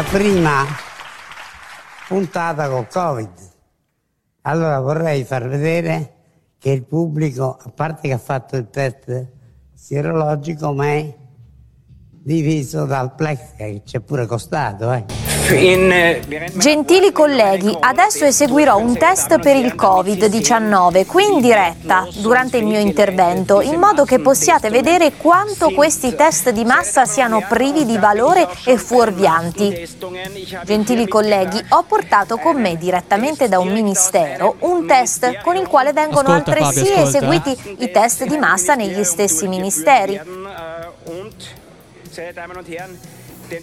la prima puntata col Covid. Allora vorrei far vedere che il pubblico, a parte che ha fatto il test sierologico, ma è diviso dal plex che ci è pure costato. Eh. Gentili colleghi, adesso eseguirò un test per il Covid-19 qui in diretta durante il mio intervento, in modo che possiate vedere quanto questi test di massa siano privi di valore e fuorvianti. Gentili colleghi, ho portato con me direttamente da un ministero un test con il quale vengono Ascolta, altresì Fabio, eseguiti eh. i test di massa negli stessi ministeri.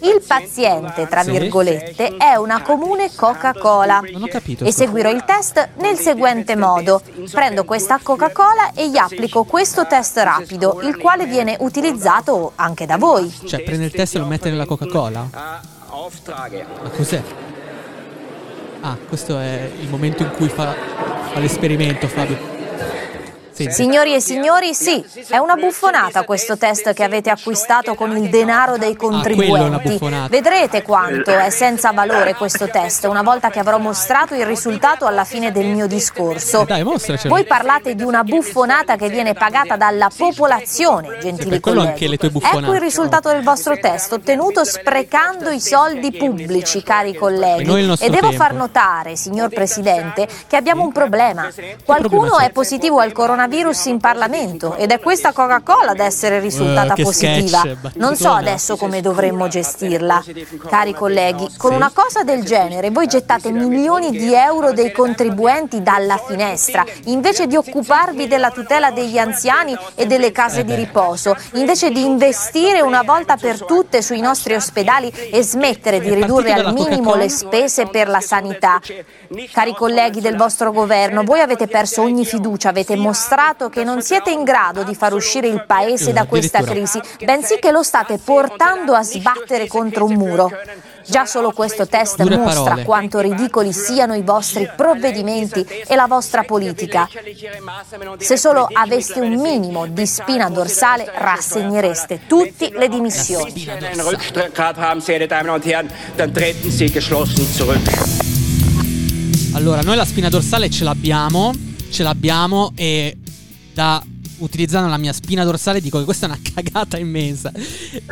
Il paziente, tra virgolette, è una comune Coca-Cola. Non ho capito. Eseguirò il test nel seguente modo. Prendo questa Coca-Cola e gli applico questo test rapido, il quale viene utilizzato anche da voi. Cioè, prende il test e lo mette nella Coca-Cola? Ma cos'è? Ah, questo è il momento in cui fa, fa l'esperimento, Fabio. Sì. Signori e signori, sì, è una buffonata questo test che avete acquistato con il denaro dei Ah, contribuenti. Vedrete quanto è senza valore questo test una volta che avrò mostrato il risultato alla fine del mio discorso. Dai. Voi parlate di una buffonata che viene pagata dalla popolazione, gentili colleghi. Ecco il risultato del vostro test, ottenuto sprecando i soldi pubblici, cari colleghi. E E devo tempo. far notare, signor Presidente, che abbiamo un problema. Qualcuno è positivo al coronavirus in Parlamento ed è questa Coca-Cola ad essere risultata che positiva. sketch, Non so adesso come dovremmo gestirla. Cari colleghi, con una cosa del genere voi gettate milioni di euro dei contribuenti dalla finestra, invece di occuparvi della tutela degli anziani e delle case di riposo, invece di investire una volta per tutte sui nostri ospedali e smettere di ridurre al minimo le spese per la sanità. Cari colleghi del vostro governo, voi avete perso ogni fiducia, avete mostrato che non siete in grado di far uscire il paese da questa crisi, bensì che lo state portando a sbattere contro un muro. Già solo questo test Dure mostra parole. quanto ridicoli siano i vostri provvedimenti e la vostra politica. Se solo aveste un minimo di spina dorsale, rassegnereste tutti le dimissioni. Allora, noi la spina dorsale ce l'abbiamo, ce l'abbiamo e da utilizzando la mia spina dorsale dico che questa è una cagata immensa.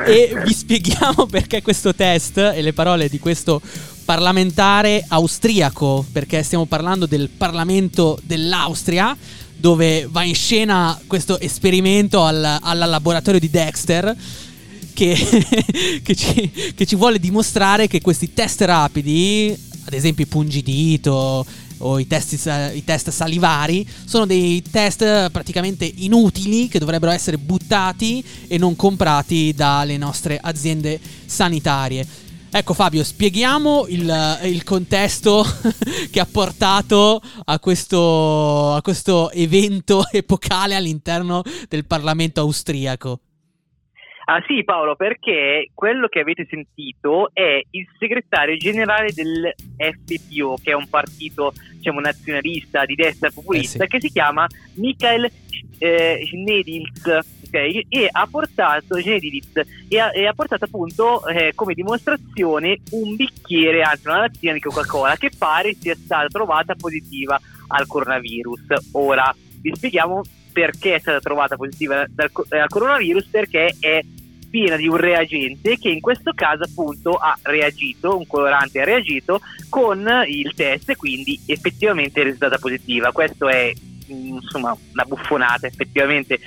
E vi spieghiamo perché questo test e le parole di questo parlamentare austriaco, perché stiamo parlando del Parlamento dell'Austria dove va in scena questo esperimento al, al laboratorio di Dexter che, che ci, che ci vuole dimostrare che questi test rapidi, ad esempio i pungidito o i test, i test salivari, sono dei test praticamente inutili che dovrebbero essere buttati e non comprati dalle nostre aziende sanitarie. Ecco Fabio, spieghiamo il, il contesto che ha portato a questo, a questo evento epocale all'interno del Parlamento austriaco. Ah sì Paolo, perché quello che avete sentito è il segretario generale del FPO, che è un partito diciamo, nazionalista di destra populista, Eh sì. che si chiama Michael eh, Schnedils, ok? E ha portato, e ha, e ha portato appunto eh, come dimostrazione un bicchiere, anzi una lattina di Coca-Cola, che pare sia stata trovata positiva al coronavirus. Ora, vi spieghiamo perché è stata trovata positiva dal, co- eh, al coronavirus, perché è piena di un reagente che in questo caso appunto ha reagito, un colorante ha reagito con il test quindi effettivamente è risultata positiva. Questo è insomma una buffonata effettivamente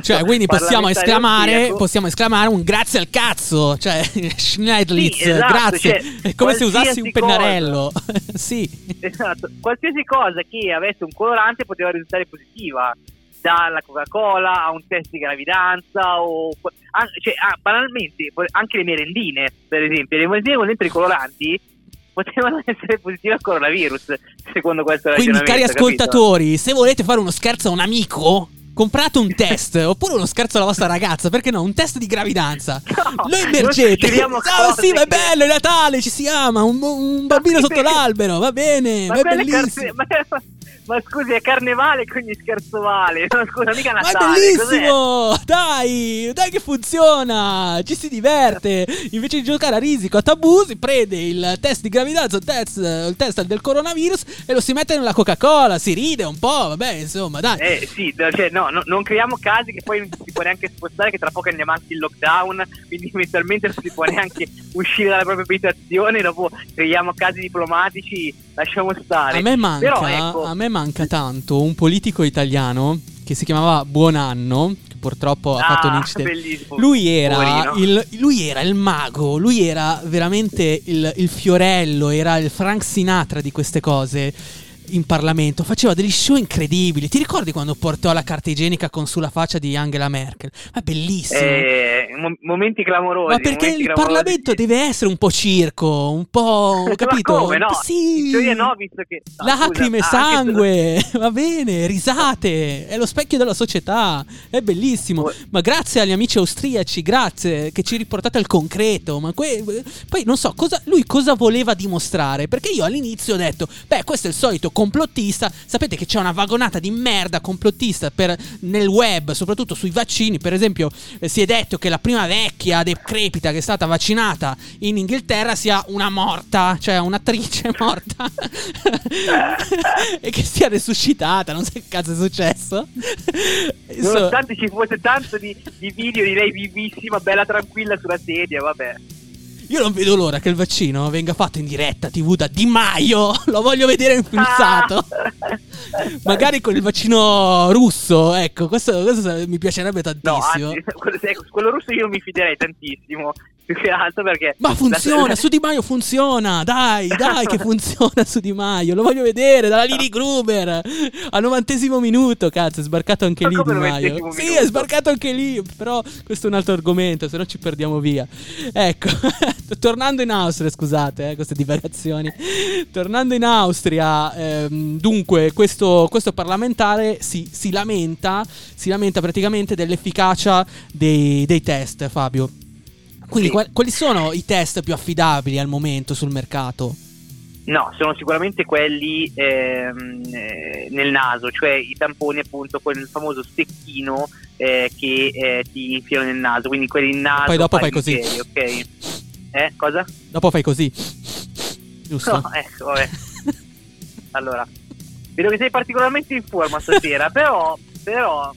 Cioè, quindi possiamo esclamare, possiamo esclamare un grazie al cazzo. Cioè, Schneidlitz, Sì, esatto, grazie. cioè, è come se usassi un pennarello. sì. Esatto, qualsiasi cosa che avesse un colorante poteva risultare positiva, dalla Coca-Cola a un test di gravidanza o cioè, ah, banalmente anche le merendine, per esempio, le merendine con dentro i coloranti potevano essere positive al coronavirus, secondo questo Quindi, cari capito? ascoltatori, se volete fare uno scherzo a un amico. Comprate un test oppure uno scherzo alla vostra ragazza, perché no? Un test di gravidanza. No, Lo immergete. scriviamo Ah, sì, ma è bello, è Natale, ci si ama. Un, un bambino sotto l'albero, va bene, Ma ma è bellissimo. carte- ma- Ma scusi, è carnevale, quindi scherzo vale. No, scusa, mica Ma Natale. è bellissimo! cos'è? Dai, dai che funziona! Ci si diverte. Invece di giocare a risico, a tabù, si prende il test di gravidanza, il test, il test del coronavirus e lo si mette nella Coca-Cola, si ride un po', vabbè, insomma, dai. Eh sì, cioè, no, no, non creiamo casi che poi non si può neanche spostare, che tra poco andiamo anche in lockdown, quindi eventualmente non si può neanche uscire dalla propria abitazione, dopo creiamo casi diplomatici, lasciamo stare. A me manca, Però, ecco, a me manca tanto un politico italiano che si chiamava Buonanno, che purtroppo ha Ah, fatto un incidente. bellissimo. Lui era, il, lui era il mago, lui era veramente il, il fiorello, era il Frank Sinatra di queste cose in Parlamento. Faceva degli show incredibili. Ti ricordi quando portò la carta igienica con sulla faccia di Angela Merkel? Ma bellissimo. eh, mo- momenti clamorosi. Ma perché il clamorosi. Parlamento deve essere un po' circo, un po'. Ma capito? come, no? Sì. No, che... no, Lacrime, scusa, anche se- sangue, va bene, risate, è lo specchio della società, è bellissimo. Oh. Ma grazie agli amici austriaci, grazie che ci riportate al concreto. Ma que- poi non so, cosa, lui cosa voleva dimostrare? Perché io all'inizio ho detto, beh, questo è il solito complottista. Sapete che c'è una vagonata di merda complottista per- nel web, soprattutto sui vaccini. Per esempio, eh, si è detto che la prima vecchia decrepita che è stata vaccinata in Inghilterra sia una morta, cioè un'attrice morta. e che sia resuscitata, non so che cazzo è successo. Nonostante ci fosse tanto di, di video di lei vivissima, bella tranquilla sulla sedia, vabbè. Io non vedo l'ora che il vaccino venga fatto in diretta TV da Di Maio. Lo voglio vedere infilzato. Ah! Magari con il vaccino russo, ecco, questo, questo mi piacerebbe No, tantissimo. anzi, quello, quello russo io mi fiderei tantissimo. Più che altro perché. Ma funziona, su Di Maio funziona, dai, dai che funziona su Di Maio, lo voglio vedere, dalla Lili Gruber, al novantesimo minuto, cazzo, è sbarcato anche Ma lì Di Maio. Sì, minuto? è sbarcato anche lì, però questo è un altro argomento, se no ci perdiamo via. Ecco, tornando in Austria, scusate, eh, queste divagazioni, tornando in Austria, ehm, dunque, questo, questo parlamentare si, si lamenta, si lamenta praticamente dell'efficacia dei, dei test, Fabio. Quindi Sì. qual- quali sono i test più affidabili al momento sul mercato? No, sono sicuramente quelli ehm, eh, nel naso, cioè i tamponi appunto con il famoso stecchino eh, che eh, ti infilano nel naso, quindi quelli in naso. Poi dopo fai così. faringieri, ok? Eh, cosa? Dopo fai così. Giusto? No, ecco, vabbè. Allora, vedo che sei particolarmente in forma stasera, però, però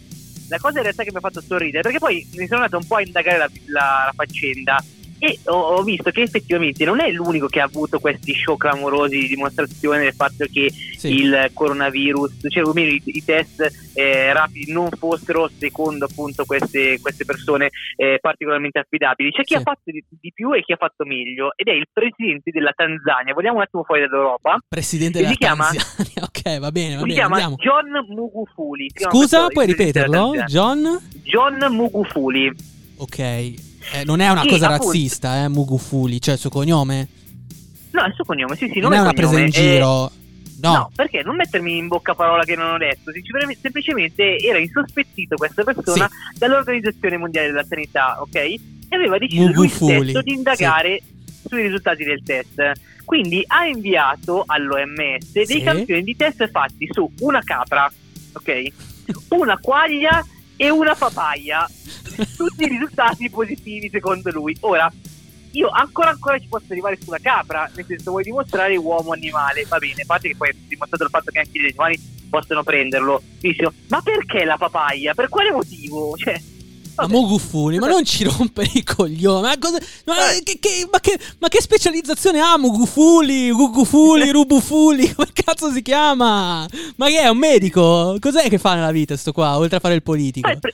la cosa in realtà che mi ha fatto sorridere, perché poi mi sono andato un po' a indagare la, la- la faccenda e ho, visto che effettivamente non è l'unico che ha avuto questi show clamorosi di dimostrazione del fatto che Sì. il coronavirus, cioè o i, i test eh, rapidi non fossero secondo appunto queste, queste persone eh, particolarmente affidabili. C'è chi Sì. ha fatto di, di più e chi ha fatto meglio ed è il presidente della Tanzania. Vogliamo un attimo fuori dall'Europa? Presidente Si della chiama- Tanzania. Ok, va bene, va si bene, chiama andiamo. John Mugufuli. Scusa, puoi ripeterlo? John? John Mugufuli. Ok. Eh, non è una Sì, cosa appunto. razzista, eh, Mugufuli, cioè il suo cognome? No, è il suo cognome, sì, sì, non non, è una cognome, presa in è- giro. No. No, perché non mettermi in bocca parola che non ho detto? Semplicemente era insospettito questa persona dall'Organizzazione Mondiale della Sanità, ok? E aveva deciso lui Mugufuli, stesso di indagare sui risultati del test. Quindi ha inviato all'OMS dei Sì. campioni di test fatti su una capra, ok? Una quaglia e una papaya. Tutti i risultati positivi secondo lui. Ora, io ancora ancora ci posso arrivare sulla capra, nel senso vuoi dimostrare uomo-animale, va bene, a parte che poi è dimostrato il fatto che anche gli animali possono prenderlo, Benissimo. ma perché la papaya? Per quale motivo? Cioè, Ma vabbè. Mugufuli, ma non ci rompere i coglioni. Ma, cosa- ma che, che- ma che- ma che specializzazione ha Mugufuli, Gugufuli, Rubufuli? Come cazzo si chiama? Ma che è un medico? Cos'è che fa nella vita sto qua, oltre a fare il politico? Il pre-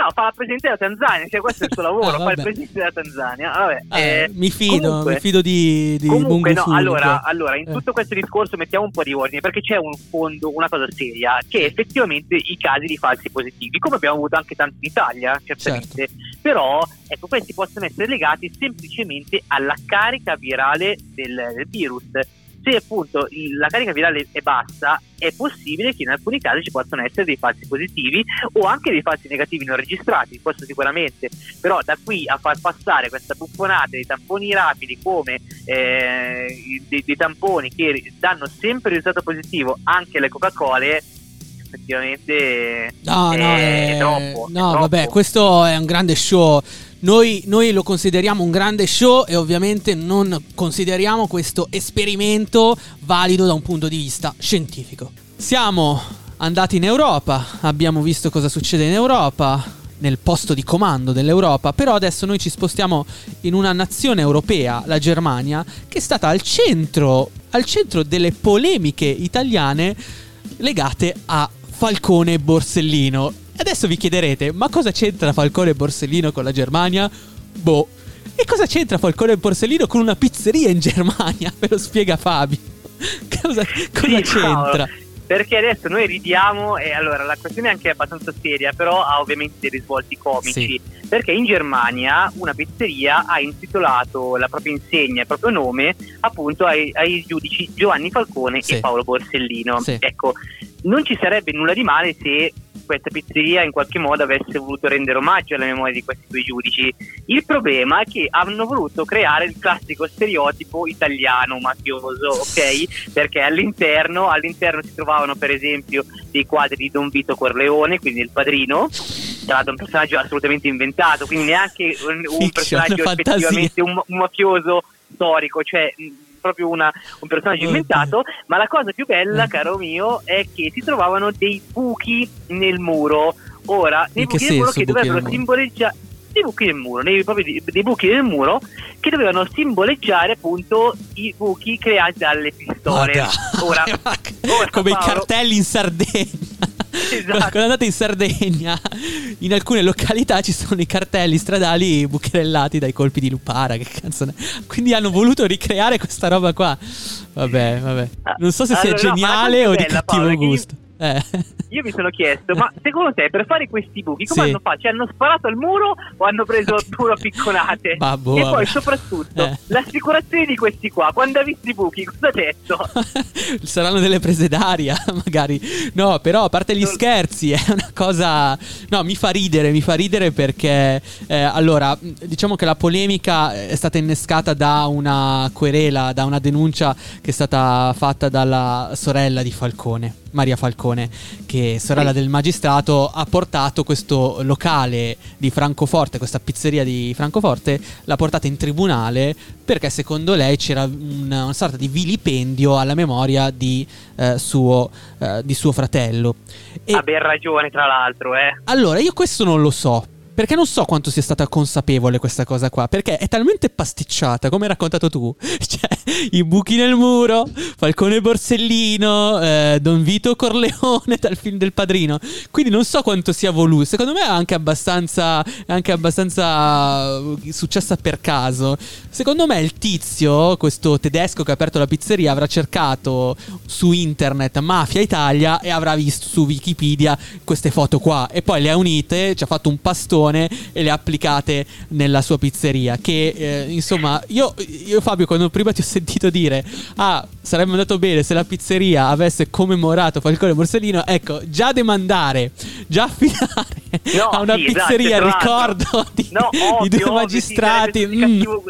No, fa la presidente della Tanzania, cioè questo è il suo lavoro, Ah, fa il presidente della Tanzania. Vabbè, Eh, eh, mi fido, comunque- mi fido di, di Comunque, no, allora, allora, in Eh. tutto questo discorso mettiamo un po' di ordine perché c'è un fondo, una cosa seria, che è effettivamente i casi di falsi positivi, come abbiamo avuto anche tanti in Italia, certamente. Però, ecco, questi possono essere legati semplicemente alla carica virale del, del virus. Se appunto la carica virale è bassa, è possibile che in alcuni casi ci possano essere dei falsi positivi o anche dei falsi negativi non registrati, questo sicuramente. Però da qui a far passare questa buffonata dei tamponi rapidi come eh, dei, dei, tamponi che danno sempre risultato positivo anche alle Coca-Cola effettivamente no, è, no, è, è troppo. No, è troppo. vabbè, questo è un grande show. Noi, noi, lo consideriamo un grande show e ovviamente non consideriamo questo esperimento valido da un punto di vista scientifico. Siamo andati in Europa, abbiamo visto cosa succede in Europa, nel posto di comando dell'Europa, però adesso noi ci spostiamo in una nazione europea, la Germania, che è stata al centro, al centro delle polemiche italiane legate a Falcone e Borsellino. Adesso vi chiederete, ma cosa c'entra Falcone e Borsellino con la Germania? Boh. E cosa c'entra Falcone e Borsellino con una pizzeria in Germania? Ve lo spiega Fabio. cosa, cosa Sì, c'entra? no, perché adesso noi ridiamo e allora la questione è anche abbastanza seria, però ha ovviamente dei risvolti comici. Perché in Germania una pizzeria ha intitolato la propria insegna, il proprio nome, appunto ai, ai giudici Giovanni Falcone Sì. e Paolo Borsellino. Sì. Ecco, non ci sarebbe nulla di male se questa pizzeria in qualche modo avesse voluto rendere omaggio alla memoria di questi due giudici. Il problema è che hanno voluto creare il classico stereotipo italiano mafioso, ok? Perché all'interno, all'interno si trovavano per esempio dei quadri di Don Vito Corleone, quindi il padrino, tra l'altro un personaggio assolutamente inventato, quindi neanche un, un personaggio effettivamente un, un mafioso storico, cioè proprio una- un personaggio inventato, ma la cosa più bella, Eh. caro mio, è che si trovavano dei buchi nel muro. Ora, dei buchi nel muro che dovrebbero simboleggiare dei buchi nel muro, dei, proprio dei, buchi nel muro che dovevano simboleggiare appunto i buchi creati dalle pistole. Dai, Ora, ora, come i Paolo- cartelli in Sardegna. Esatto. Quando andate in Sardegna, in alcune località ci sono i cartelli stradali bucherellati dai colpi di lupara. Che cazzo ne- Quindi hanno voluto ricreare questa roba qua. Vabbè, vabbè. Non so se sia Allora, no, ma la geniale o di cattivo Paolo, gusto. Eh. Io mi sono chiesto, ma secondo te per fare questi buchi come Sì. hanno fatto? Cioè hanno sparato al muro o hanno preso pure a picconate? Boh, e vabbè. poi soprattutto Eh. l'assicurazione di questi qua, quando ha visto i buchi, cosa ha detto? Saranno delle prese d'aria, magari. No, però a parte gli Non- scherzi, è una cosa. No, mi fa ridere, mi fa ridere perché. eh, allora, diciamo che la polemica è stata innescata da una querela, da una denuncia che è stata fatta dalla sorella di Falcone. Maria Falcone, che sorella del magistrato, ha portato questo locale di Francoforte, questa pizzeria di Francoforte, l'ha portata in tribunale perché secondo lei c'era una, una sorta di vilipendio alla memoria di, eh, suo, eh, di suo fratello. E Ha ben ragione tra l'altro, eh. allora, io questo non lo so. Perché non so quanto sia stata consapevole questa cosa qua. Perché è talmente pasticciata, come hai raccontato tu. Cioè, i buchi nel muro, Falcone Borsellino, eh, Don Vito Corleone dal film del padrino. Quindi non so quanto sia voluto. Secondo me è anche abbastanza. È anche abbastanza eh, successa per caso. Secondo me il tizio, questo tedesco che ha aperto la pizzeria, avrà cercato su internet Mafia Italia e avrà visto su Wikipedia queste foto qua. E poi le ha unite, ci ha fatto un pastone e le applicate nella sua pizzeria. Che eh, insomma, io, io, Fabio, quando prima ti ho sentito dire, ah, sarebbe andato bene se la pizzeria avesse commemorato Falcone Borsellino, ecco, già demandare, già affidare No, a una sì, esatto, pizzeria il l'altro. ricordo di, No, di ovvio, due magistrati. di mm. cattivo-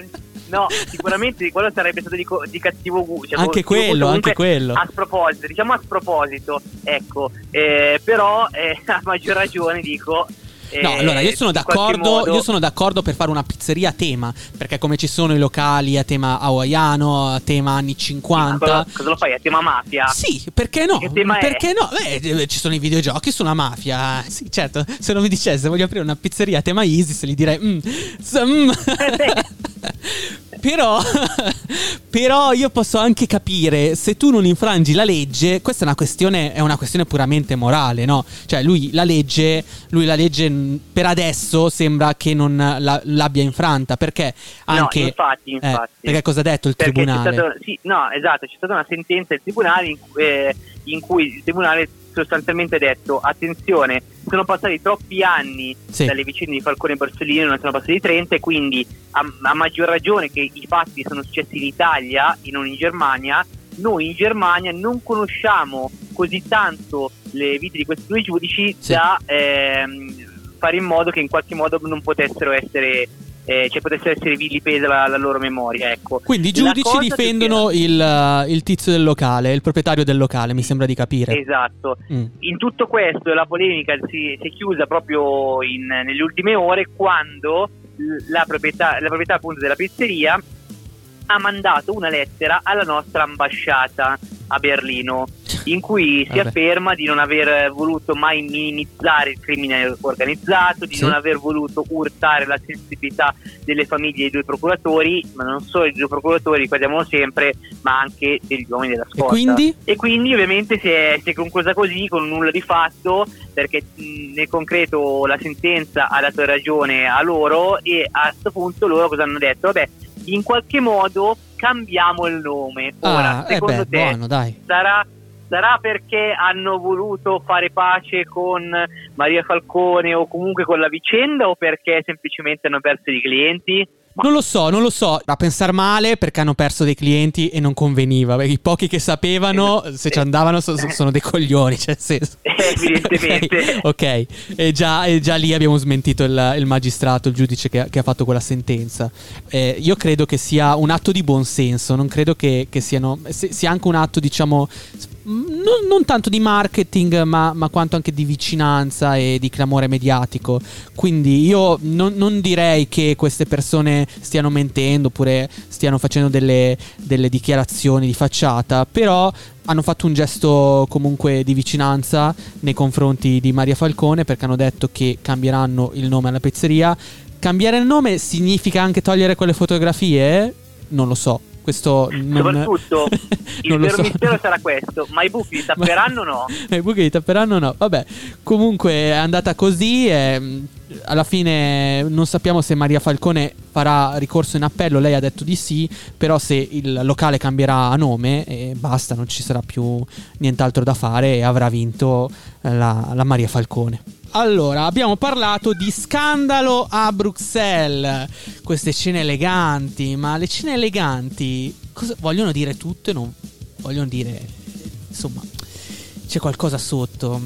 No, sicuramente quello sarebbe stato di, co- di cattivo gusto. cioè, Anche quello, anche quello. A sproposito, diciamo a sproposito, ecco, eh, però eh, a maggior ragione dico. Eh, No, allora io sono d'accordo, modo- io sono d'accordo per fare una pizzeria a tema, perché come ci sono i locali a tema hawaiano, a tema anni Ma 50. Cosa, cosa lo fai? A tema mafia? Sì, perché no? Che tema è? perché no? Beh, ci sono i videogiochi sulla mafia. Sì, certo. Se non mi dicesse voglio aprire una pizzeria a tema ISIS, gli direi. "Mm, mm." però, però io posso anche capire se tu non infrangi la legge. Questa è una questione, è una questione puramente morale, no? Cioè, lui la legge, lui la legge mh, per adesso sembra che non la- l'abbia infranta. Perché anche. no, infatti, eh, infatti. perché cosa ha detto il Perché tribunale? stato- sì, no, esatto, c'è stata una sentenza del tribunale in, eh, in cui il tribunale sostanzialmente ha detto attenzione, sono passati troppi anni Sì. dalle vicende di Falcone e Borsellino, non sono passati 30 e quindi a, a maggior ragione che i fatti sono successi in Italia e non in Germania, noi in Germania non conosciamo così tanto le vite di questi due giudici Sì. da ehm, fare in modo che in qualche modo non potessero essere eh, cioè potesse essere vilipesa la, la loro memoria. Ecco. Quindi i giudici difendono il, il, tizio del locale, il proprietario del locale, mi sembra di capire. Esatto. Mm. In tutto questo la polemica si, si è chiusa proprio in, nelle ultime ore quando la proprietà, la proprietà appunto della pizzeria ha mandato una lettera alla nostra ambasciata a Berlino in cui si Vabbè. afferma di non aver voluto mai minimizzare il crimine organizzato, di sì. non aver voluto urtare la sensibilità delle famiglie dei due procuratori, ma non solo dei due procuratori, ricordiamolo sempre, ma anche degli uomini della scorta. E quindi? E quindi ovviamente si è, si è conclusa così, con nulla di fatto, perché nel concreto la sentenza ha dato ragione a loro e a questo punto loro cosa hanno detto? Vabbè, in qualche modo cambiamo il nome. Ora, ah, secondo eh beh, te buono, sarà sarà perché hanno voluto fare pace con Maria Falcone o comunque con la vicenda o perché semplicemente hanno perso i clienti? Non lo so, non lo so. A pensare male perché hanno perso dei clienti e non conveniva. I pochi che sapevano, se ci andavano, so, sono dei coglioni. Cioè, senso. Evidentemente. ok, okay. E, già, e, già, lì abbiamo smentito il, il magistrato, il giudice che, che, ha fatto quella sentenza. Eh, io credo che sia un atto di buonsenso. Non credo che, che siano, sia anche un atto, diciamo, non, non, tanto di marketing, ma, ma, quanto anche di vicinanza e di clamore mediatico. Quindi io non, non direi che queste persone stiano mentendo oppure stiano facendo delle, delle dichiarazioni di facciata, però hanno fatto un gesto comunque di vicinanza nei confronti di Maria Falcone perché hanno detto che cambieranno il nome alla pizzeria. Cambiare il nome significa anche togliere quelle fotografie? Non lo so. Questo non... Soprattutto il vero so. mistero sarà questo: ma i buchi li tapperanno o no? I buchi li tapperanno o no? Vabbè, comunque è andata così. E, alla fine non sappiamo se Maria Falcone farà ricorso in appello. Lei ha detto di sì, però se il locale cambierà nome e basta, non ci sarà più nient'altro da fare e avrà vinto la, la Maria Falcone. Allora, abbiamo parlato di scandalo a Bruxelles. Queste scene eleganti, ma le scene eleganti cosa, vogliono dire tutto e non vogliono dire. Insomma, c'è qualcosa sotto.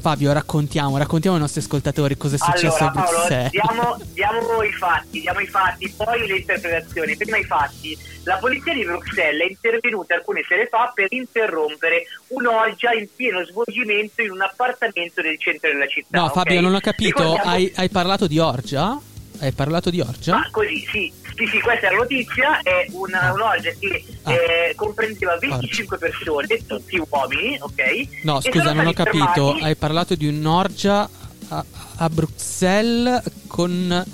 Fabio, raccontiamo, raccontiamo ai nostri ascoltatori cosa è successo allora, a Bruxelles. Paolo, diamo, diamo, i fatti, diamo i fatti, poi le interpretazioni. Prima i fatti. La polizia di Bruxelles è intervenuta alcune sere fa per interrompere un'orgia in pieno svolgimento in un appartamento del centro della città. No, okay? Fabio, non ho capito. Ricordiamo... Hai, hai parlato di orgia? Hai parlato di orgia? Ah, così, sì. Sì, sì, questa è la notizia. È una, ah. un'orgia che ah. eh, comprendeva 25 orgia. persone, tutti uomini, ok? No, scusa, non ho capito. Fermati. Hai parlato di un'orgia a, a Bruxelles con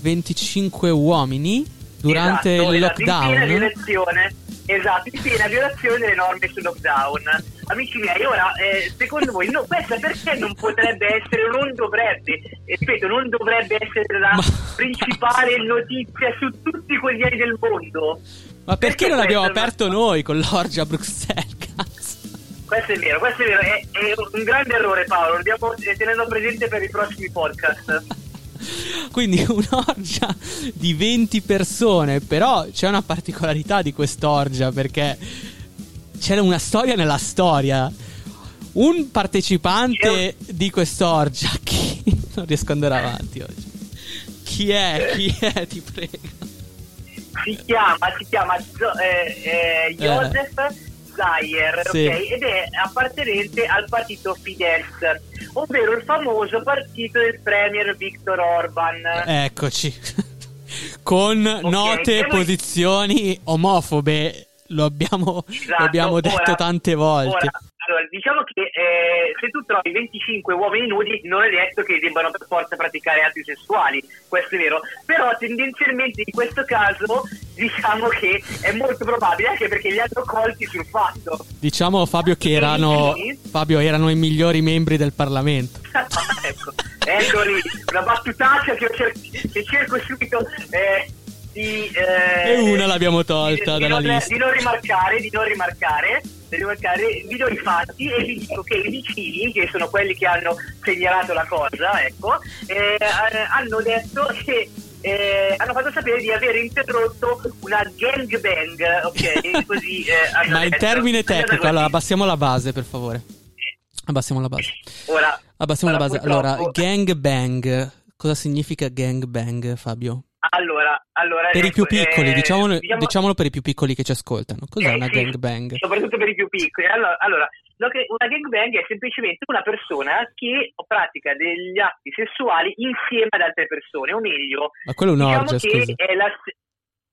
25 uomini durante esatto, il esatto, lockdown. Violazione, esatto, in piena violazione delle norme sul lockdown. Amici miei, ora, eh, secondo voi, no, questa perché non potrebbe essere, o non dovrebbe, eh, ripeto, non dovrebbe essere la principale notizia su tutti quegli anni del mondo? Ma perché, perché non abbiamo aperto noi con l'orgia a Bruxelles, cazzo? Questo è vero, questo è vero, è, è un grande errore Paolo, lo dobbiamo tenendo presente per i prossimi podcast. Quindi un'orgia di 20 persone, però c'è una particolarità di quest'orgia perché c'è una storia nella storia. Un partecipante di quest'orgia, chi... non riesco ad andare avanti oggi. Chi è? Chi è? Ti prego. Si chiama, si chiama eh, eh, Joseph eh. Zayer, sì. okay? ed è appartenente al partito Fidesz, ovvero il famoso partito del premier Viktor Orban. Eccoci. Con okay. note posizioni omofobe, lo abbiamo, esatto. lo abbiamo detto ora, tante volte. Ora, allora, diciamo che eh, se tu trovi 25 uomini nudi non è detto che debbano per forza praticare atti sessuali, questo è vero, però tendenzialmente in questo caso diciamo che è molto probabile anche perché li hanno colti sul fatto. Diciamo Fabio che erano, Fabio, erano i migliori membri del Parlamento. ecco, eccoli, una battutaccia che, cer- che cerco subito... Eh, di, eh, e una l'abbiamo tolta di, dalla di non, lista. Di non rimarcare, di non rimarcare, di rimarcare, vi do i fatti e vi dico che i vicini, che sono quelli che hanno segnalato la cosa, ecco, eh, hanno detto che eh, hanno fatto sapere di aver interrotto una gangbang, ok? Così, eh, Ma in detto. termine tecnico, allora abbassiamo la base, per favore. Abbassiamo la base. Ora, abbassiamo la base. Allora, gangbang, cosa significa gangbang, Fabio? Allora, allora per i più ecco, piccoli, eh, diciamolo, diciamo- diciamolo per i più piccoli che ci ascoltano. Cos'è Eh, una sì, gangbang? Soprattutto per i più piccoli. Allora, allora, una gangbang è semplicemente una persona che pratica degli atti sessuali insieme ad altre persone, o meglio, Ma quello è diciamo un'orgia, che scusa. è la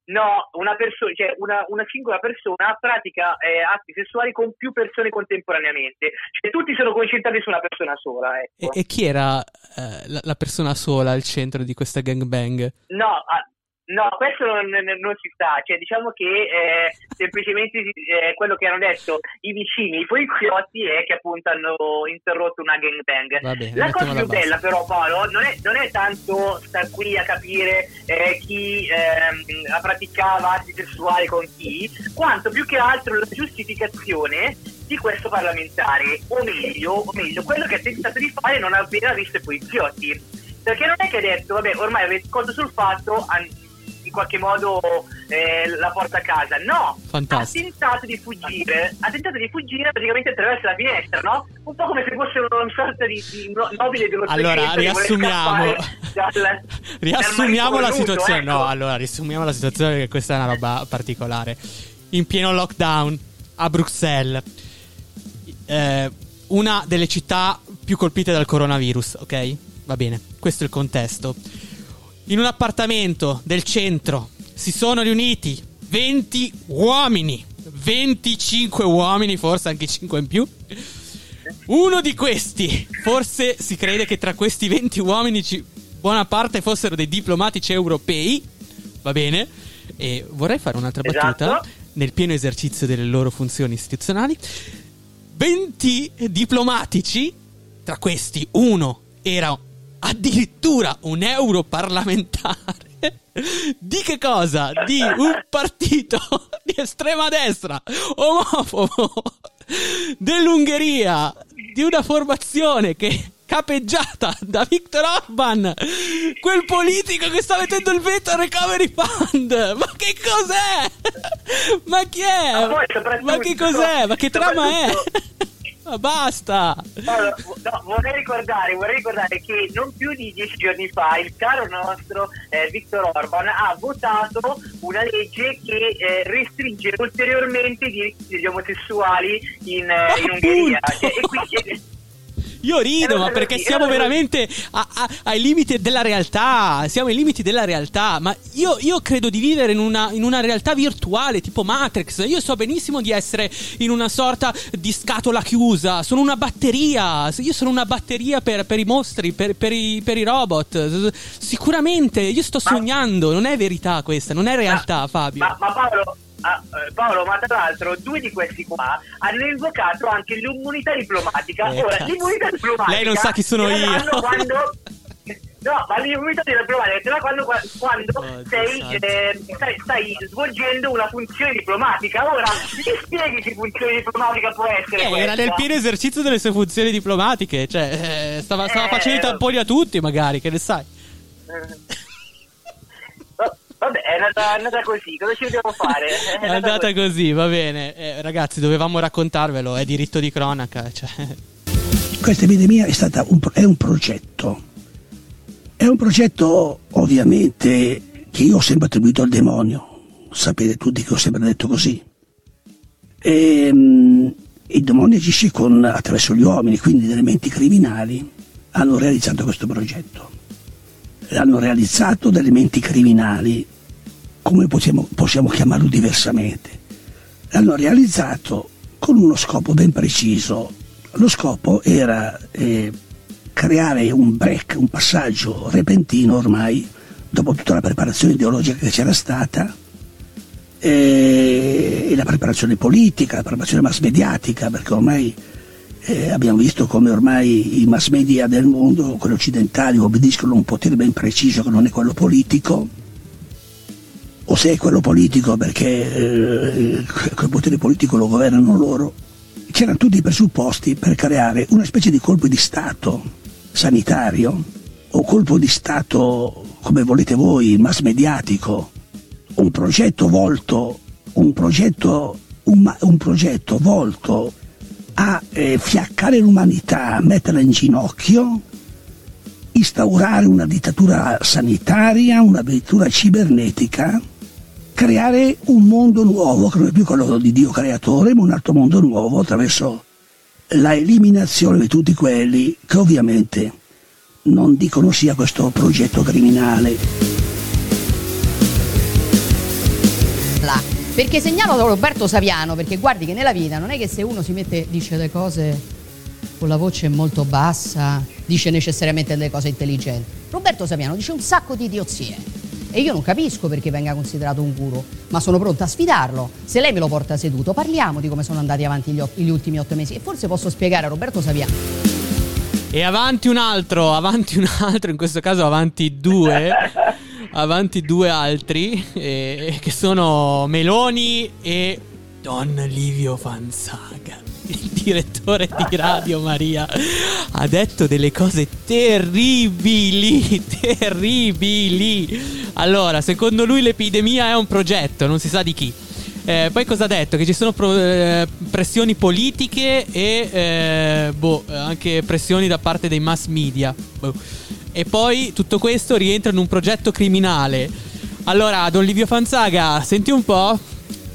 No, una, persona, cioè una, una singola persona pratica eh, atti sessuali con più persone contemporaneamente. Cioè tutti sono concentrati su una persona sola. E, Ecco. e chi era eh, la, la persona sola al centro di questa gangbang? No, ah, no, questo non, non- si sa, cioè diciamo che eh, semplicemente eh, quello che hanno detto i vicini, i poliziotti è che appunto hanno interrotto una gangbang. Va bene, La cosa più bella però Paolo non è, non è tanto star qui a capire eh, chi ehm, praticava atti sessuali con chi, quanto più che altro la giustificazione di questo parlamentare, o meglio, o meglio quello che ha tentato di fare non appena visto i poliziotti. Perché non è che ha detto, vabbè, ormai avete conto sul fatto, qualche modo eh, la porta a casa. No, Fantastico. ha tentato di fuggire, ha tentato di fuggire praticamente attraverso la finestra, no? Un po' come se fosse una sorta di, di no- nobile dello Allora, riassumiamo. dal- riassumiamo dal la situazione. ecco. No, allora, riassumiamo la situazione perché questa è una roba particolare. In pieno lockdown a Bruxelles, eh, una delle città più colpite dal coronavirus, ok? Va bene, questo è il contesto. In un appartamento del centro si sono riuniti 20 uomini, 25 uomini, forse anche 5 in più. Uno di questi, forse si crede che tra questi 20 uomini ci- buona parte fossero dei diplomatici europei, va bene? E vorrei fare un'altra battuta Esatto. nel pieno esercizio delle loro funzioni istituzionali. 20 diplomatici, tra questi uno era addirittura un europarlamentare. Di che cosa? Di un partito di estrema destra, omofobo, dell'Ungheria, di una formazione che capeggiata da Viktor Orban, quel politico che sta mettendo il veto al recovery fund. Ma che cos'è? Ma chi è? Ma che cos'è? Ma che trama è? Ma basta! Allora, no, vorrei, ricordare, vorrei ricordare che non più di dieci giorni fa il caro nostro eh, Viktor Orban ha votato una legge che eh, restringe ulteriormente i diritti degli omosessuali in, eh, in Ungheria. E quindi, Io rido, ma perché siamo veramente a- a- ai limiti della realtà. Siamo ai limiti della realtà. Ma io, io credo di vivere in una, in una realtà virtuale, tipo Matrix. Io so benissimo di essere in una sorta di scatola chiusa. Sono una batteria. Io sono una batteria per, per i mostri, per, per i, per i robot. Sicuramente, io sto Ma- sognando. Non è verità questa, non è realtà, Fabio. ma, ma Paolo, ah, eh, Paolo, ma tra l'altro due di questi qua hanno invocato anche l'immunità diplomatica. Eh, Ora, cazzo. l'immunità diplomatica... Lei non sa chi sono io. Quando... No, ma l'immunità diplomatica te la quando, quando Oh, sei, eh, stai, stai svolgendo una funzione diplomatica. Ora, mi spieghi che funzione diplomatica può essere Eh, era nel pieno esercizio delle sue funzioni diplomatiche. Cioè, eh, stava, stava Eh, facendo i tamponi a tutti, magari, che ne sai. Va- Vabbè, è andata, è andata così, cosa ci dobbiamo fare? È andata così, va bene. Eh, ragazzi, dovevamo raccontarvelo, è diritto di cronaca. Cioè. Questa epidemia è stata un, è un progetto. È un progetto ovviamente che io ho sempre attribuito al demonio. Sapete tutti che ho sempre detto così. Ehm, il demonio agisce con- attraverso gli uomini, quindi delle menti criminali hanno realizzato questo progetto. L'hanno realizzato delle menti criminali, come possiamo, possiamo chiamarlo diversamente. L'hanno realizzato con uno scopo ben preciso. Lo scopo era eh, creare un break, un passaggio repentino ormai, dopo tutta la preparazione ideologica che c'era stata, eh, e la preparazione politica, la preparazione mass mediatica, perché ormai eh, abbiamo visto come ormai i mass media del mondo, quelli occidentali, obbediscono a un potere ben preciso che non è quello politico, o se è quello politico perché eh, quel potere politico lo governano loro. C'erano tutti i presupposti per creare una specie di colpo di Stato sanitario o colpo di Stato, come volete voi, mass mediatico, un progetto volto, un progetto, un, un progetto volto a eh, fiaccare l'umanità, metterla in ginocchio, instaurare una dittatura sanitaria, una dittatura cibernetica, creare un mondo nuovo, che non è più quello di Dio creatore, ma un altro mondo nuovo attraverso la eliminazione di tutti quelli che ovviamente non dicono sia questo progetto criminale. Perché segnalo Roberto Saviano, perché guardi che nella vita non è che se uno si mette, dice le cose con la voce molto bassa, dice necessariamente delle cose intelligenti. Roberto Saviano dice un sacco di idiozie. E io non capisco perché venga considerato un guru, ma sono pronta a sfidarlo. Se lei me lo porta seduto, parliamo di come sono andati avanti gli, gli ultimi otto mesi e forse posso spiegare a Roberto Saviano. E avanti un altro, avanti un altro, in questo caso avanti due. avanti due altri eh, che sono Meloni e Don Livio Fanzaga. Il direttore di Radio Maria ha detto delle cose terribili, terribili. Allora, secondo lui l'epidemia è un progetto, non si sa di chi. Eh, poi cosa ha detto? Che ci sono pro- eh, pressioni politiche e eh, boh, anche pressioni da parte dei mass media. Boh. E poi tutto questo rientra in un progetto criminale. Allora, Don Livio Fanzaga, senti un po'?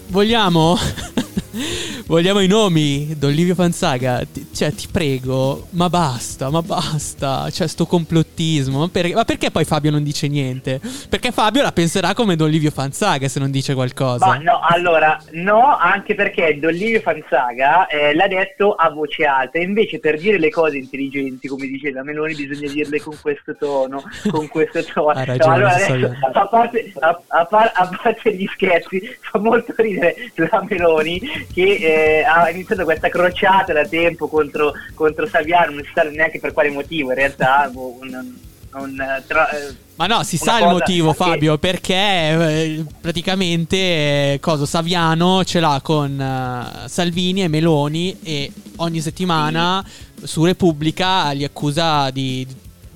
Vogliamo? Vogliamo i nomi, Don Livio Fanzaga? Ti, cioè, ti prego, ma basta, ma basta. Cioè, sto complottismo. Ma, per, ma, perché poi Fabio non dice niente? Perché Fabio la penserà come Don Livio Fanzaga se non dice qualcosa. Ma no, allora, no, anche perché Don Livio Fanzaga eh, l'ha detto a voce alta. Invece per dire le cose intelligenti, come diceva Meloni, bisogna dirle con questo tono, con questo tono. Ha ragione, allora, so adesso, a, parte, a, a, par, a, parte, gli scherzi, fa molto ridere la Meloni che... Eh, ha iniziato questa crociata da tempo contro, contro Saviano, non si sa neanche per quale motivo, in realtà boh, un, un, tra, eh, ma no, si sa il motivo, Fabio, che... perché eh, praticamente eh, cosa, Saviano ce l'ha con uh, Salvini e Meloni e ogni settimana sì. su Repubblica li accusa di, di,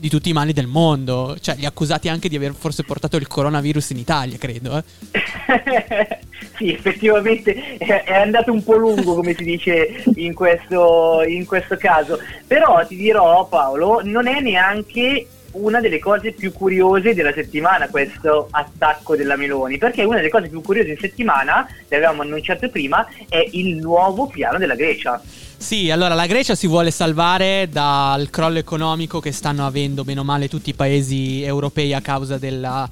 tutti i mali del mondo. Cioè, li accusati anche di aver forse portato il coronavirus in Italia, credo. Eh. sì, effettivamente è andato un po' lungo, come si dice in questo, in questo caso. Però ti dirò, Paolo, non è neanche una delle cose più curiose della settimana questo attacco della Meloni, perché una delle cose più curiose in settimana, le avevamo annunciato prima, è il nuovo piano della Grecia. Sì, allora la Grecia si vuole salvare dal crollo economico che stanno avendo bene o male tutti i paesi europei a causa della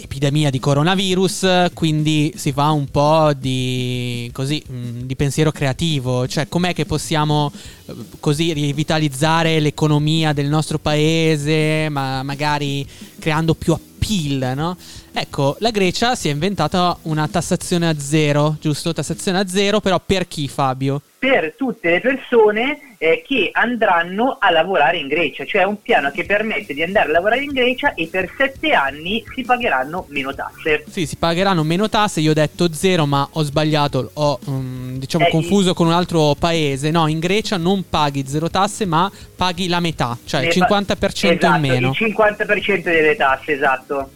epidemia di coronavirus, quindi si fa un po' di, così, mm, di pensiero creativo, cioè com'è che possiamo eh, così rivitalizzare l'economia del nostro paese, ma magari creando più appeal, no? Ecco, la Grecia si è inventata una tassazione a zero, giusto? Tassazione a zero, però per chi Fabio? Per tutte le persone eh, che andranno a lavorare in Grecia, cioè un piano che permette di andare a lavorare in Grecia e per sette anni si pagheranno meno tasse. Sì, si pagheranno meno tasse, io ho detto zero ma ho sbagliato, ho um, diciamo eh, confuso il... con un altro paese, no, in Grecia non paghi zero tasse ma paghi la metà, cioè il 50% esatto, in meno. Il 50% delle tasse, esatto.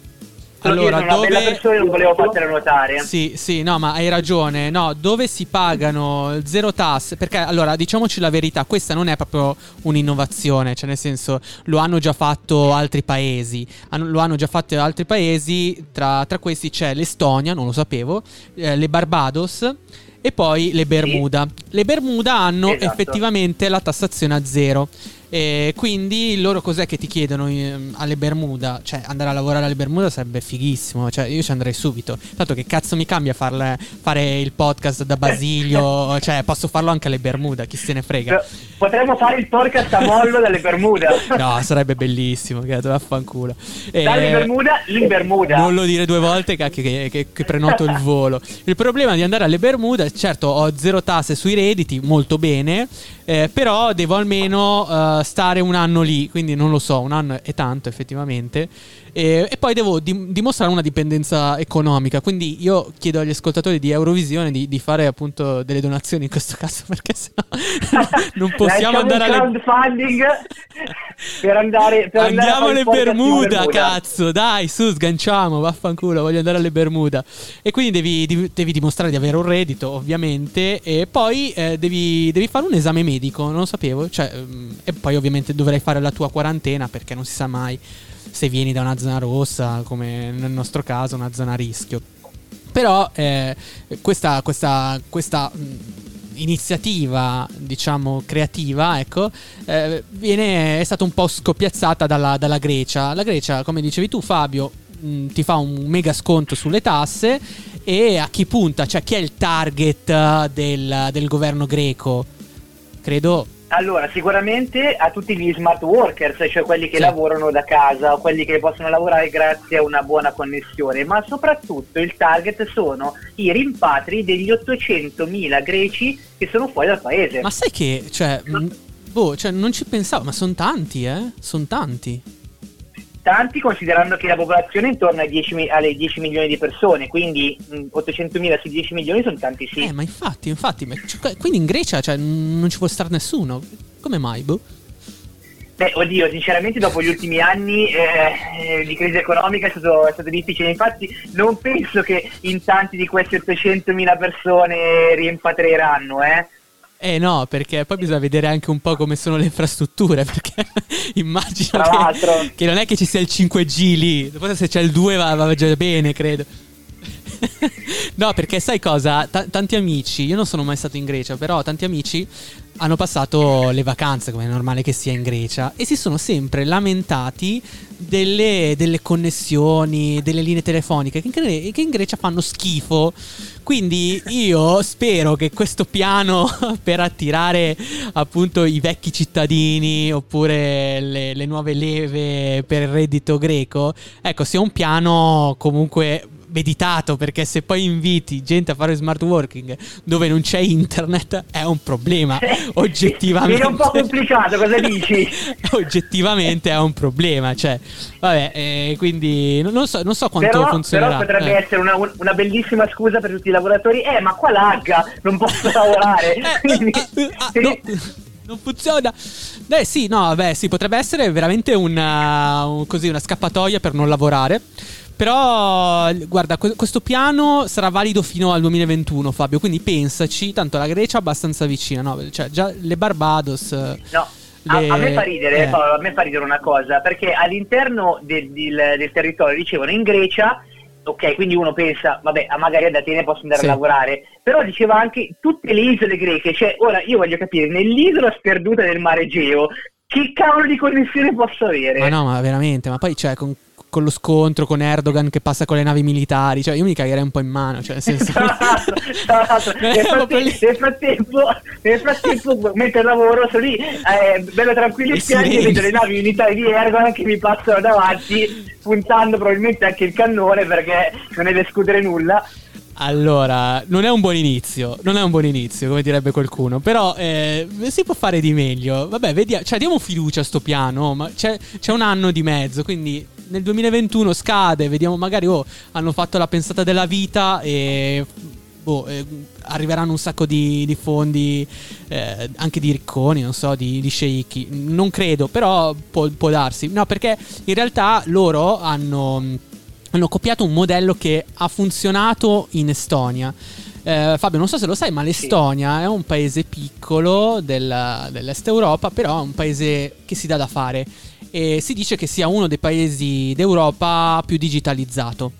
Allora, dove... bella persona non volevo fartela notare. Sì, sì, no, ma hai ragione. No, dove si pagano zero tasse? Perché, allora, diciamoci la verità, questa non è proprio un'innovazione, cioè nel senso, lo hanno già fatto altri paesi. lo hanno già fatto altri paesi, tra, tra questi c'è l'Estonia, non lo sapevo, eh, le Barbados e poi le Bermuda. Sì. Le Bermuda hanno esatto. effettivamente la tassazione a zero. E quindi loro cos'è che ti chiedono ehm, alle Bermuda? Cioè, andare a lavorare alle Bermuda sarebbe fighissimo. Cioè, io ci andrei subito. Tanto che cazzo mi cambia farle, fare il podcast da Basilio? cioè, posso farlo anche alle Bermuda, chi se ne frega. Potremmo fare il podcast a mollo dalle Bermuda. no, sarebbe bellissimo. Che vaffanculo. E, dalle Bermuda in Bermuda. Non lo dire due volte che, che, che, che prenoto il volo. Il problema di andare alle Bermuda, certo, ho zero tasse sui redditi, molto bene. Eh, però devo almeno uh, stare un anno lì, quindi non lo so, un anno è tanto effettivamente. E, e poi devo di- dimostrare una dipendenza economica. Quindi io chiedo agli ascoltatori di Eurovisione di, di fare appunto delle donazioni in questo caso, perché sennò non possiamo andare alle crowdfunding per andare per Andiamo alle in Bermuda, cazzo, dai, su, sganciamo, vaffanculo, voglio andare alle Bermuda. E quindi devi, devi- devi dimostrare di avere un reddito, ovviamente, e poi eh, devi, devi fare un esame medico, non lo sapevo, cioè, mm, e poi ovviamente dovrai fare la tua quarantena perché non si sa mai se vieni da una zona rossa, come nel nostro caso, una zona a rischio. Però eh, questa, questa, questa mh, iniziativa, diciamo, creativa, ecco, eh, viene, è stata un po' scoppiazzata dalla, dalla Grecia. La Grecia, come dicevi tu, Fabio, mh, ti fa un mega sconto sulle tasse e a chi punta? Cioè, chi è il target eh, del, del governo greco? Credo Allora, sicuramente a tutti gli smart workers, cioè quelli che Sì. lavorano da casa, o quelli che possono lavorare grazie a una buona connessione, ma soprattutto il target sono i rimpatri degli 800.000 greci che sono fuori dal paese. Ma sai che, cioè, boh, cioè, non ci pensavo, ma sono tanti, eh? Sono tanti. Tanti considerando che la popolazione è intorno ai 10 mi- alle 10 milioni di persone, quindi mh, 800.000 su 10 milioni sono tanti sì. Eh, ma infatti, infatti, ma- cioè, quindi in Grecia, cioè, non ci può stare nessuno. Come mai, boh? Beh, oddio, sinceramente dopo gli ultimi anni eh, eh, di crisi economica è stato, è stato difficile, infatti non penso che in tanti di queste 800.000 persone rimpatrieranno, eh. Eh no, perché poi bisogna vedere anche un po' come sono le infrastrutture, perché immagino che, che non è che ci sia il 5G lì, poi se c'è il 2 va, va già bene, credo. no, perché sai cosa? Ta- tanti amici, io non sono mai stato in Grecia, però tanti amici hanno passato le vacanze, come è normale che sia in Grecia, e si sono sempre lamentati delle, delle connessioni, delle linee telefoniche, che in, che in Grecia fanno schifo. Quindi io spero che questo piano per attirare appunto i vecchi cittadini oppure le, le nuove leve per il reddito greco, ecco, sia un piano comunque meditato perché se poi inviti gente a fare smart working dove non c'è internet è un problema oggettivamente Viene un po' complicato, cosa dici? oggettivamente è un problema cioè vabbè eh, quindi non, so, non so quanto Però, funzionerà però potrebbe eh. essere una, una bellissima scusa per tutti i lavoratori, eh ma qua lagga, non posso lavorare. Eh, Quindi- eh, eh, ah, no, non funziona. Beh, sì, no, vabbè, sì, potrebbe essere veramente una, un- così, una scappatoia per non lavorare. Però, guarda, que- questo piano sarà valido fino al 2021, Fabio. Quindi pensaci, tanto la Grecia è abbastanza vicina, no? Cioè, già le Barbados. No, a, le- a me fa ridere, eh. Paolo, a me fa ridere una cosa, perché all'interno del, del- del territorio dicevano in Grecia, ok, quindi uno pensa, vabbè, a magari ad Atene posso andare Sì. a lavorare, però diceva anche tutte le isole greche, cioè ora io voglio capire, nell'isola sperduta del mare Egeo, che cavolo di connessione posso avere? Ma no, ma veramente, ma poi cioè con, con lo scontro con Erdogan che passa con le navi militari, cioè io mi cagherei un po' in mano, cioè nel senso è nel, proprio fratte- lì. nel frattempo, nel frattempo, mentre lavoro, sono lì, eh, bello tranquillo spiaggia, sirene. vedo le navi militari di Erdogan che mi passano davanti, puntando probabilmente anche il cannone perché non deve escludere nulla. Allora, non è un buon inizio, non è un buon inizio, come direbbe qualcuno, però eh, si può fare di meglio. Vabbè, vediamo, cioè diamo fiducia a sto piano, ma c'è, c'è un anno di mezzo, quindi nel 2021 scade, vediamo magari oh, hanno fatto la pensata della vita e boh, eh, arriveranno un sacco di, di fondi, eh, anche di ricconi, non so, di, di sceicchi. Non credo, però può, può darsi. No, perché in realtà loro hanno hanno copiato un modello che ha funzionato in Estonia. Eh, Fabio, non so se lo sai, ma l'Estonia è un paese piccolo del- dell'est Europa, però è un paese che si dà da fare. E si dice che sia uno dei paesi d'Europa più digitalizzato.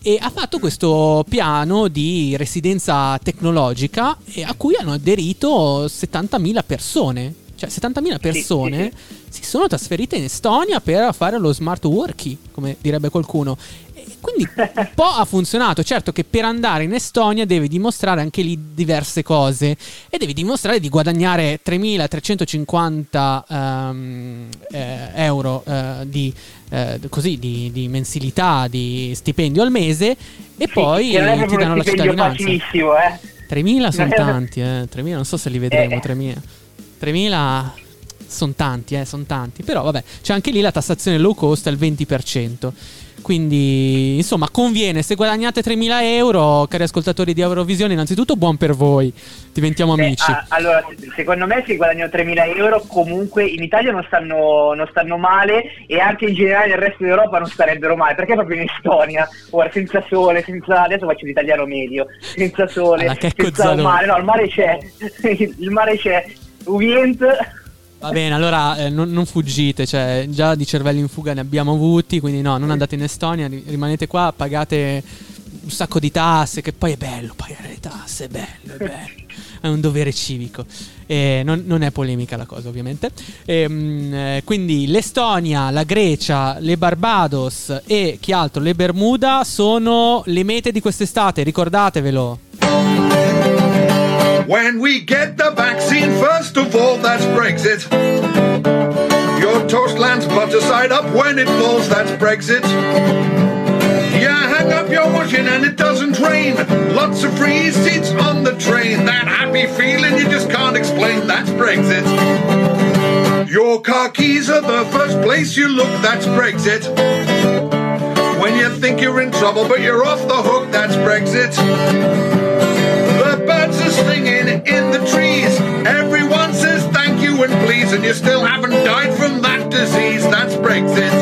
E ha fatto questo piano di residenza tecnologica a cui hanno aderito 70.000 persone. Cioè 70.000 persone si sono trasferite in Estonia per fare lo smart working, come direbbe qualcuno. Quindi un po' ha funzionato. Certo che per andare in Estonia devi dimostrare anche lì diverse cose e devi dimostrare di guadagnare 3.350 ehm, eh, euro eh, di, eh, così, di, di mensilità, di stipendio al mese e Sì, poi ti danno la cittadinanza. eh. 3.000 sono tanti, eh. 3.000 non so se li vedremo, Eh. 3.000. 3.000 sono tanti, eh, sono tanti. Però vabbè, c'è anche lì la tassazione low cost al 20%. Quindi, insomma, conviene. Se guadagnate 3.000 euro, cari ascoltatori di Eurovisione, innanzitutto buon per voi. Diventiamo Beh, amici. a- allora, secondo me se guadagnano 3.000 euro comunque in Italia non stanno, non stanno male e anche in generale nel resto d'Europa non starebbero male, perché proprio in Estonia, ora senza sole, senza... adesso faccio l'italiano medio, senza sole, Checco senza Zalone. mare, no il mare c'è, il mare c'è, Uvient, Va bene, allora eh, non, non fuggite, cioè già di cervelli in fuga ne abbiamo avuti, quindi no, non andate in Estonia, ri- rimanete qua, pagate un sacco di tasse, che poi è bello pagare le tasse, è bello, è bello, è un dovere civico. E non, non è polemica la cosa, ovviamente. Ehm, eh, quindi l'Estonia, la Grecia, le Barbados e chi altro, le Bermuda sono le mete di quest'estate, ricordatevelo. When we get the vaccine, first of all, that's Brexit. Your toast lands butter side up when it falls, that's Brexit. You hang up your washing and it doesn't rain. Lots of free seats on the train. That happy feeling you just can't explain, that's Brexit. Your car keys are the first place you look, that's Brexit. When you think you're in trouble, but you're off the hook, that's Brexit. Birds are singing in the trees. Everyone says thank you and please, and you still haven't died from that disease. That's Brexit.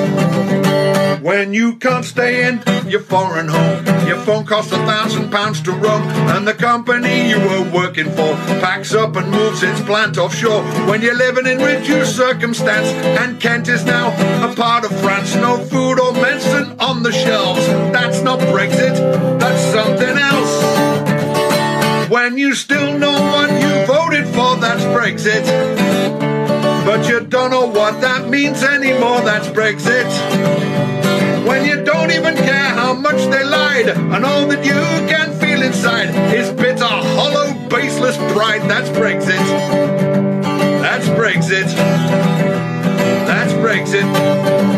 When you can't stay in your foreign home, your phone costs a thousand pounds to roam, and the company you were working for packs up and moves its plant offshore. When you're living in reduced circumstance, and Kent is now a part of France, no food or medicine on the shelves. That's not Brexit, that's something else. When you still know what you voted for, that's Brexit. But you don't know what that means anymore, that's Brexit. When you don't even care how much they lied, and all that you can feel inside is bitter, hollow, baseless pride, that's Brexit. That's Brexit. That's Brexit.